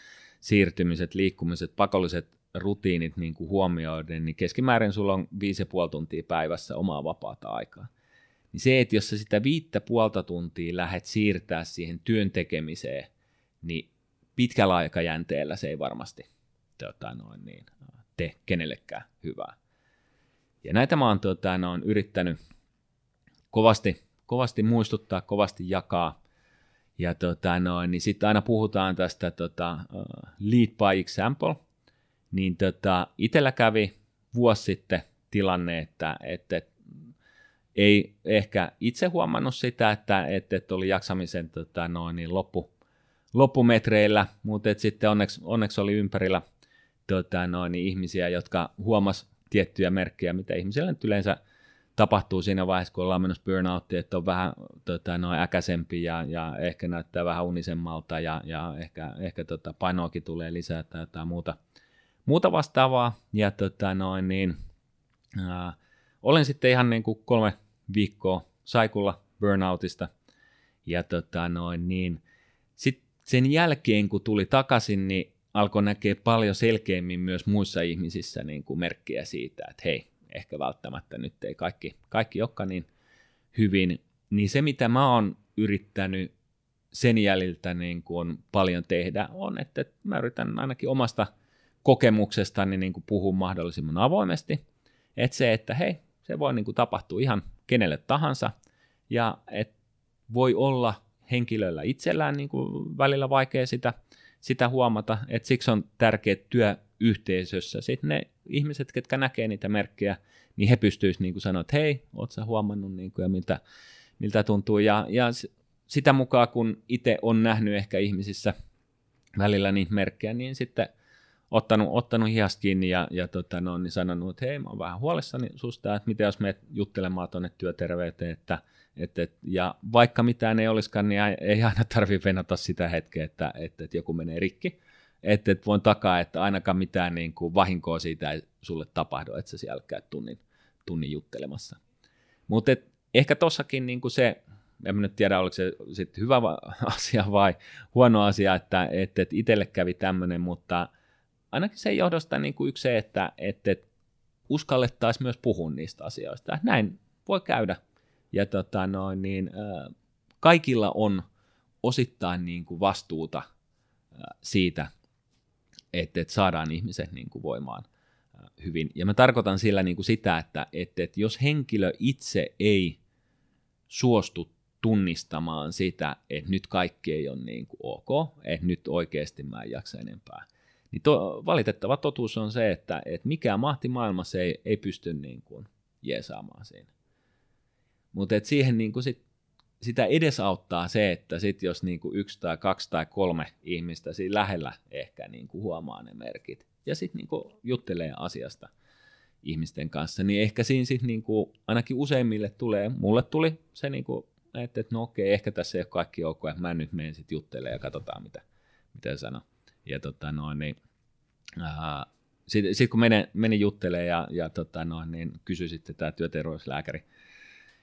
siirtymiset, liikkumiset, pakolliset rutiinit niin kuin huomioiden, niin keskimäärin sulla on viisi ja puoli tuntia päivässä omaa vapaata aikaa. Niin se, että jos sä sitä viittä puolta tuntia lähdet siirtää siihen työn tekemiseen, niin pitkällä aikajänteellä se ei varmasti tota, noin niin, tee kenellekään hyvää. Ja näitä mä oon tota, noin, yrittänyt kovasti, kovasti muistuttaa, kovasti jakaa. Ja tota, noin, niin sitten aina puhutaan tästä tota, lead by example. Niin tota, itellä kävi vuosi sitten tilanne, että, että ei ehkä itse huomannut sitä, että, että, oli jaksamisen tota, noin, niin loppu, loppumetreillä, mutta et sitten onneksi, onneksi oli ympärillä tota, noin, niin ihmisiä, jotka huomas tiettyjä merkkejä, mitä ihmisillä nyt yleensä tapahtuu siinä vaiheessa, kun ollaan menossa burnouttiin, että on vähän tota, noin äkäisempi ja, ja, ehkä näyttää vähän unisemmalta ja, ja ehkä, ehkä tota, painoakin tulee lisää tai jotain muuta, muuta vastaavaa. Ja tota, noin, niin, ää, olen sitten ihan niin kuin kolme viikkoa saikulla burnoutista – Ja tota noin, niin sitten sen jälkeen, kun tuli takaisin, niin alkoi näkeä paljon selkeämmin myös muissa ihmisissä niin kuin merkkejä siitä, että hei, ehkä välttämättä nyt ei kaikki, kaikki olekaan niin hyvin. Niin se, mitä mä oon yrittänyt sen jäljiltä niin kuin paljon tehdä, on, että mä yritän ainakin omasta kokemuksestani niin kuin puhua mahdollisimman avoimesti. Että se, että hei, se voi niin kuin tapahtua ihan kenelle tahansa, ja että voi olla henkilöllä itsellään niin kuin välillä vaikea sitä, sitä huomata, että siksi on tärkeää työyhteisössä sitten ne ihmiset, ketkä näkee niitä merkkejä, niin he pystyisivät niin sanoa, että hei, oot sä huomannut niin kuin, ja miltä, miltä tuntuu, ja, ja sitä mukaan, kun itse on nähnyt ehkä ihmisissä välillä niitä merkkejä, niin sitten ottanut, ottanut hihasta kiinni ja, ja tota, no, niin sanonut, että hei, mä oon vähän huolissani susta, että miten jos menet juttelemaan tuonne työterveyteen, että, että, että, ja vaikka mitään ei olisikaan, niin ei aina tarvitse venata sitä hetkeä, että, että, että joku menee rikki. Että, että voin takaa, että ainakaan mitään niin kuin vahinkoa siitä ei sulle tapahdu, että sä siellä käyt tunnin, tunnin juttelemassa. Mutta ehkä tossakin niin kuin se, en nyt tiedä, oliko se sitten hyvä asia vai huono asia, että, että, että itselle kävi tämmöinen, mutta ainakin sen johdosta niin kuin yksi se, että, että, että uskallettaisiin myös puhua niistä asioista. Näin voi käydä. Ja tota, no, niin, äh, kaikilla on osittain niin kuin vastuuta äh, siitä, että, että saadaan ihmiset niin kuin voimaan hyvin. Ja mä tarkoitan sillä niin kuin sitä, että, että, että jos henkilö itse ei suostu tunnistamaan sitä, että nyt kaikki ei ole niin kuin ok, että nyt oikeasti mä en jaksa enempää. Niin to, valitettava totuus on se, että, että mikään mahti maailmassa ei, ei pysty niin kuin jeesaamaan siinä. Mutta siihen niin kuin sit, sitä edesauttaa se, että sit jos niin kuin yksi tai kaksi tai kolme ihmistä siinä lähellä ehkä niin kuin huomaa ne merkit ja sitten niin kuin juttelee asiasta ihmisten kanssa, niin ehkä siinä sitten niin kuin ainakin useimmille tulee, mulle tuli se niin kuin että, että no okei, ehkä tässä ei ole kaikki ok, että mä nyt menen sitten juttelemaan ja katsotaan, mitä, mitä sanoo. Ja tota noin, niin, sitten sit kun menin, menin juttelemaan ja, ja tota noin, niin kysyi sitten tämä työterveyslääkäri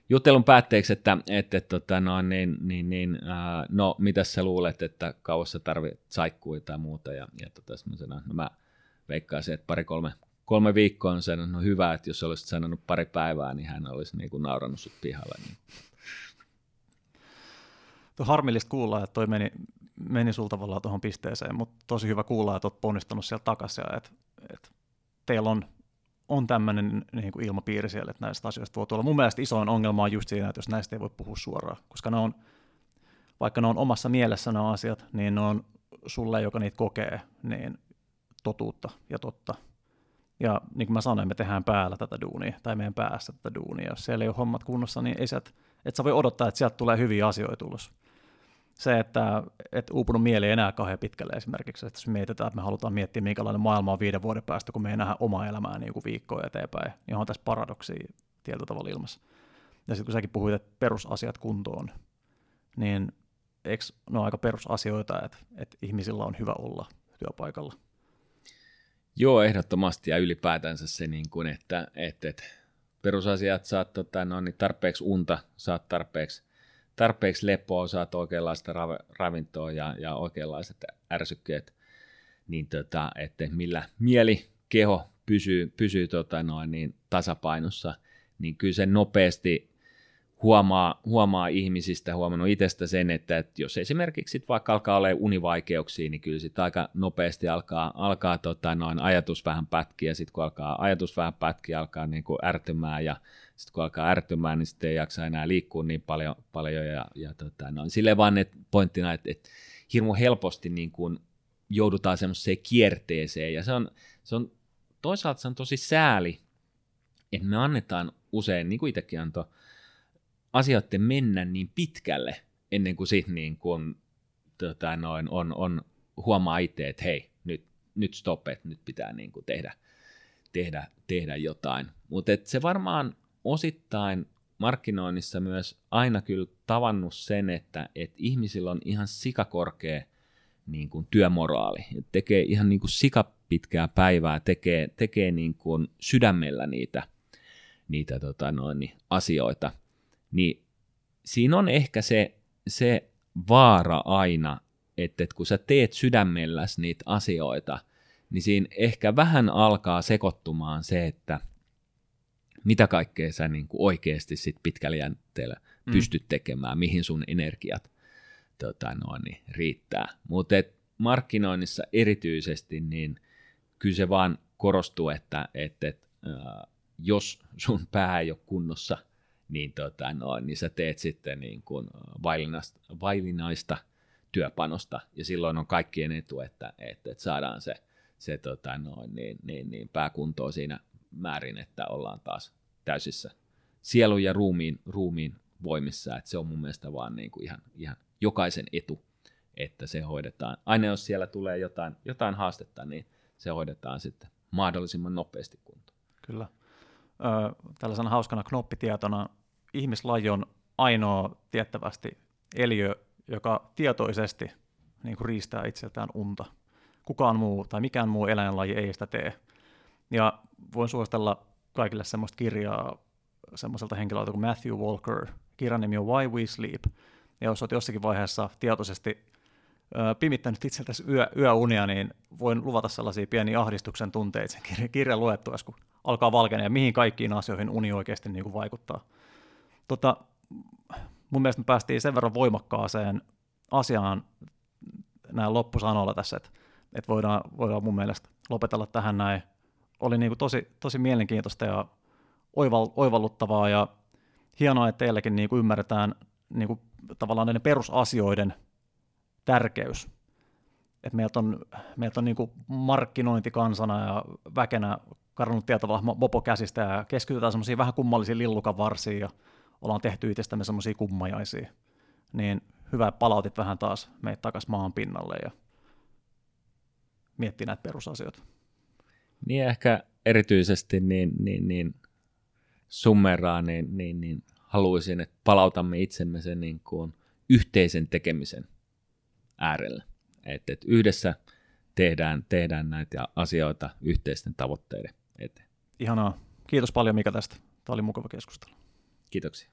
juttelun päätteeksi, että, että, tota noin, niin, niin, niin, ää, no mitä sä luulet, että kauas sä tarvitset saikkuja tai muuta. Ja, ja tota, sanoin, no mä veikkaisin, että pari-kolme kolme viikkoa on sanonut, no hyvä, että jos olisit sanonut pari päivää, niin hän olisi niin kuin naurannut sut pihalle. Niin Tuo harmillista kuulla, että toi meni, meni sulta tavallaan tuohon pisteeseen, mutta tosi hyvä kuulla, että olet ponnistanut sieltä takaisin että, että teillä on, on tämmöinen niin kuin ilmapiiri siellä, että näistä asioista voi tulla. Mun mielestä isoin ongelma on just siinä, että jos näistä ei voi puhua suoraan, koska ne on, vaikka ne on omassa mielessä nämä asiat, niin ne on sulle, joka niitä kokee, niin totuutta ja totta. Ja niin kuin mä sanoin, me tehdään päällä tätä duunia, tai meidän päässä tätä duunia. Jos siellä ei ole hommat kunnossa, niin ei sieltä, et sä voi odottaa, että sieltä tulee hyviä asioita tulos se, että, että uupunut mieli ei enää kauhean pitkälle esimerkiksi, että jos mietitään, että me halutaan miettiä, minkälainen maailma on viiden vuoden päästä, kun me ei nähdä omaa elämää niin kuin viikkoa eteenpäin, niin on tässä paradoksia tietyllä tavalla ilmassa. Ja sitten kun säkin puhuit, että perusasiat kuntoon, niin eikö ne ole aika perusasioita, että, että ihmisillä on hyvä olla työpaikalla? Joo, ehdottomasti ja ylipäätänsä se, niin kuin, että, että, että perusasiat saat tota, no, niin tarpeeksi unta, saat tarpeeksi tarpeeksi lepoa, saat oikeanlaista ravintoa ja, ja oikeanlaiset ärsykkeet, niin tota, että millä mieli, keho pysyy, pysyy tota noin, niin tasapainossa, niin kyllä se nopeasti huomaa, huomaa ihmisistä, huomannut itsestä sen, että, että jos esimerkiksi sit vaikka alkaa olla univaikeuksia, niin kyllä sitten aika nopeasti alkaa, alkaa tota noin, ajatus vähän pätkiä, sitten kun alkaa ajatus vähän pätkiä, alkaa niin kuin ärtymään ja sitten kun alkaa ärtymään, niin sitten ei jaksa enää liikkua niin paljon, paljon ja, ja tota, no, silleen vaan että pointtina, että, että hirmu helposti niin kuin joudutaan semmoiseen kierteeseen ja se on, se on toisaalta se on tosi sääli, että me annetaan usein, niin kuin itsekin antoi, asioiden mennä niin pitkälle ennen kuin sitten niin kuin, tota, noin, on, on, huomaa itse, että hei, nyt, nyt stop, että nyt pitää niin kuin tehdä, tehdä, tehdä jotain. Mutta se varmaan osittain markkinoinnissa myös aina kyllä tavannut sen, että, että ihmisillä on ihan sikakorkea niin kuin työmoraali. Tekee ihan niin kuin sikapitkää päivää, tekee, tekee niin kuin sydämellä niitä, niitä tota noin, asioita. Niin siinä on ehkä se, se vaara aina, että, että kun sä teet sydämelläs niitä asioita, niin siinä ehkä vähän alkaa sekoittumaan se, että mitä kaikkea sä niin kuin oikeasti sit pitkällä jänteellä mm. pystyt tekemään, mihin sun energiat tota, no, niin, riittää. Mutta markkinoinnissa erityisesti, niin kyllä se vaan korostuu, että, että, että äh, jos sun pää ei ole kunnossa, niin, tota, no, niin sä teet sitten niin kuin vaillinaista, vaillinaista työpanosta, ja silloin on kaikkien etu, että, että, että saadaan se, se tota, no, niin, niin, niin pääkuntoon siinä määrin, että ollaan taas täysissä sielun ja ruumiin, ruumiin voimissa, että se on mun mielestä vaan niin kuin ihan, ihan jokaisen etu, että se hoidetaan. Aina jos siellä tulee jotain, jotain haastetta, niin se hoidetaan sitten mahdollisimman nopeasti kuntoon. Kyllä. Ö, tällaisena hauskana knoppitietona ihmislaji on ainoa tiettävästi eliö, joka tietoisesti niin kuin riistää itseltään unta. Kukaan muu tai mikään muu eläinlaji ei sitä tee. Ja voin suositella kaikille semmoista kirjaa semmoiselta henkilöltä kuin Matthew Walker. Kirjan nimi on Why We Sleep. Ja jos olet jossakin vaiheessa tietoisesti pimittänyt itseltäsi yö, yöunia, niin voin luvata sellaisia pieniä ahdistuksen tunteita sen kirjan, luettuessa, kun alkaa valkenee ja mihin kaikkiin asioihin uni oikeasti niin kuin vaikuttaa. Tota, mun mielestä me päästiin sen verran voimakkaaseen asiaan näin loppusanoilla tässä, että, että voidaan, voidaan mun mielestä lopetella tähän näin. Oli niin kuin tosi, tosi mielenkiintoista ja oival, oivalluttavaa ja hienoa, että teilläkin niin kuin ymmärretään niin kuin tavallaan näiden perusasioiden tärkeys. Et meiltä on, meiltä on niin kuin markkinointikansana ja väkenä karannut tietyllä mopo käsistä ja keskitytään semmoisiin vähän kummallisiin lillukan varsiin ja ollaan tehty itsestämme semmoisia kummajaisia. Niin hyvä, palautit vähän taas meitä takaisin maan pinnalle ja miettii näitä perusasioita. Niin ehkä erityisesti niin, niin, niin summeraa, niin, niin, niin haluaisin, että palautamme itsemme sen niin kuin yhteisen tekemisen äärelle. Että, että yhdessä tehdään, tehdään näitä asioita yhteisten tavoitteiden eteen. Ihanaa. Kiitos paljon Mika tästä. Tämä oli mukava keskustelu. Kiitoksia.